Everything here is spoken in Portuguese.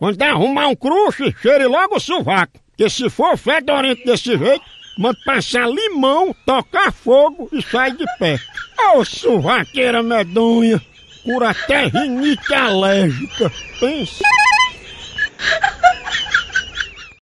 Quando arrumar um cruxe, cheire logo o sovaco. que se for fedorento desse jeito, manda passar limão, tocar fogo e sai de pé. Ô sovaqueira medonha, cura até rinite alérgica. Pensa.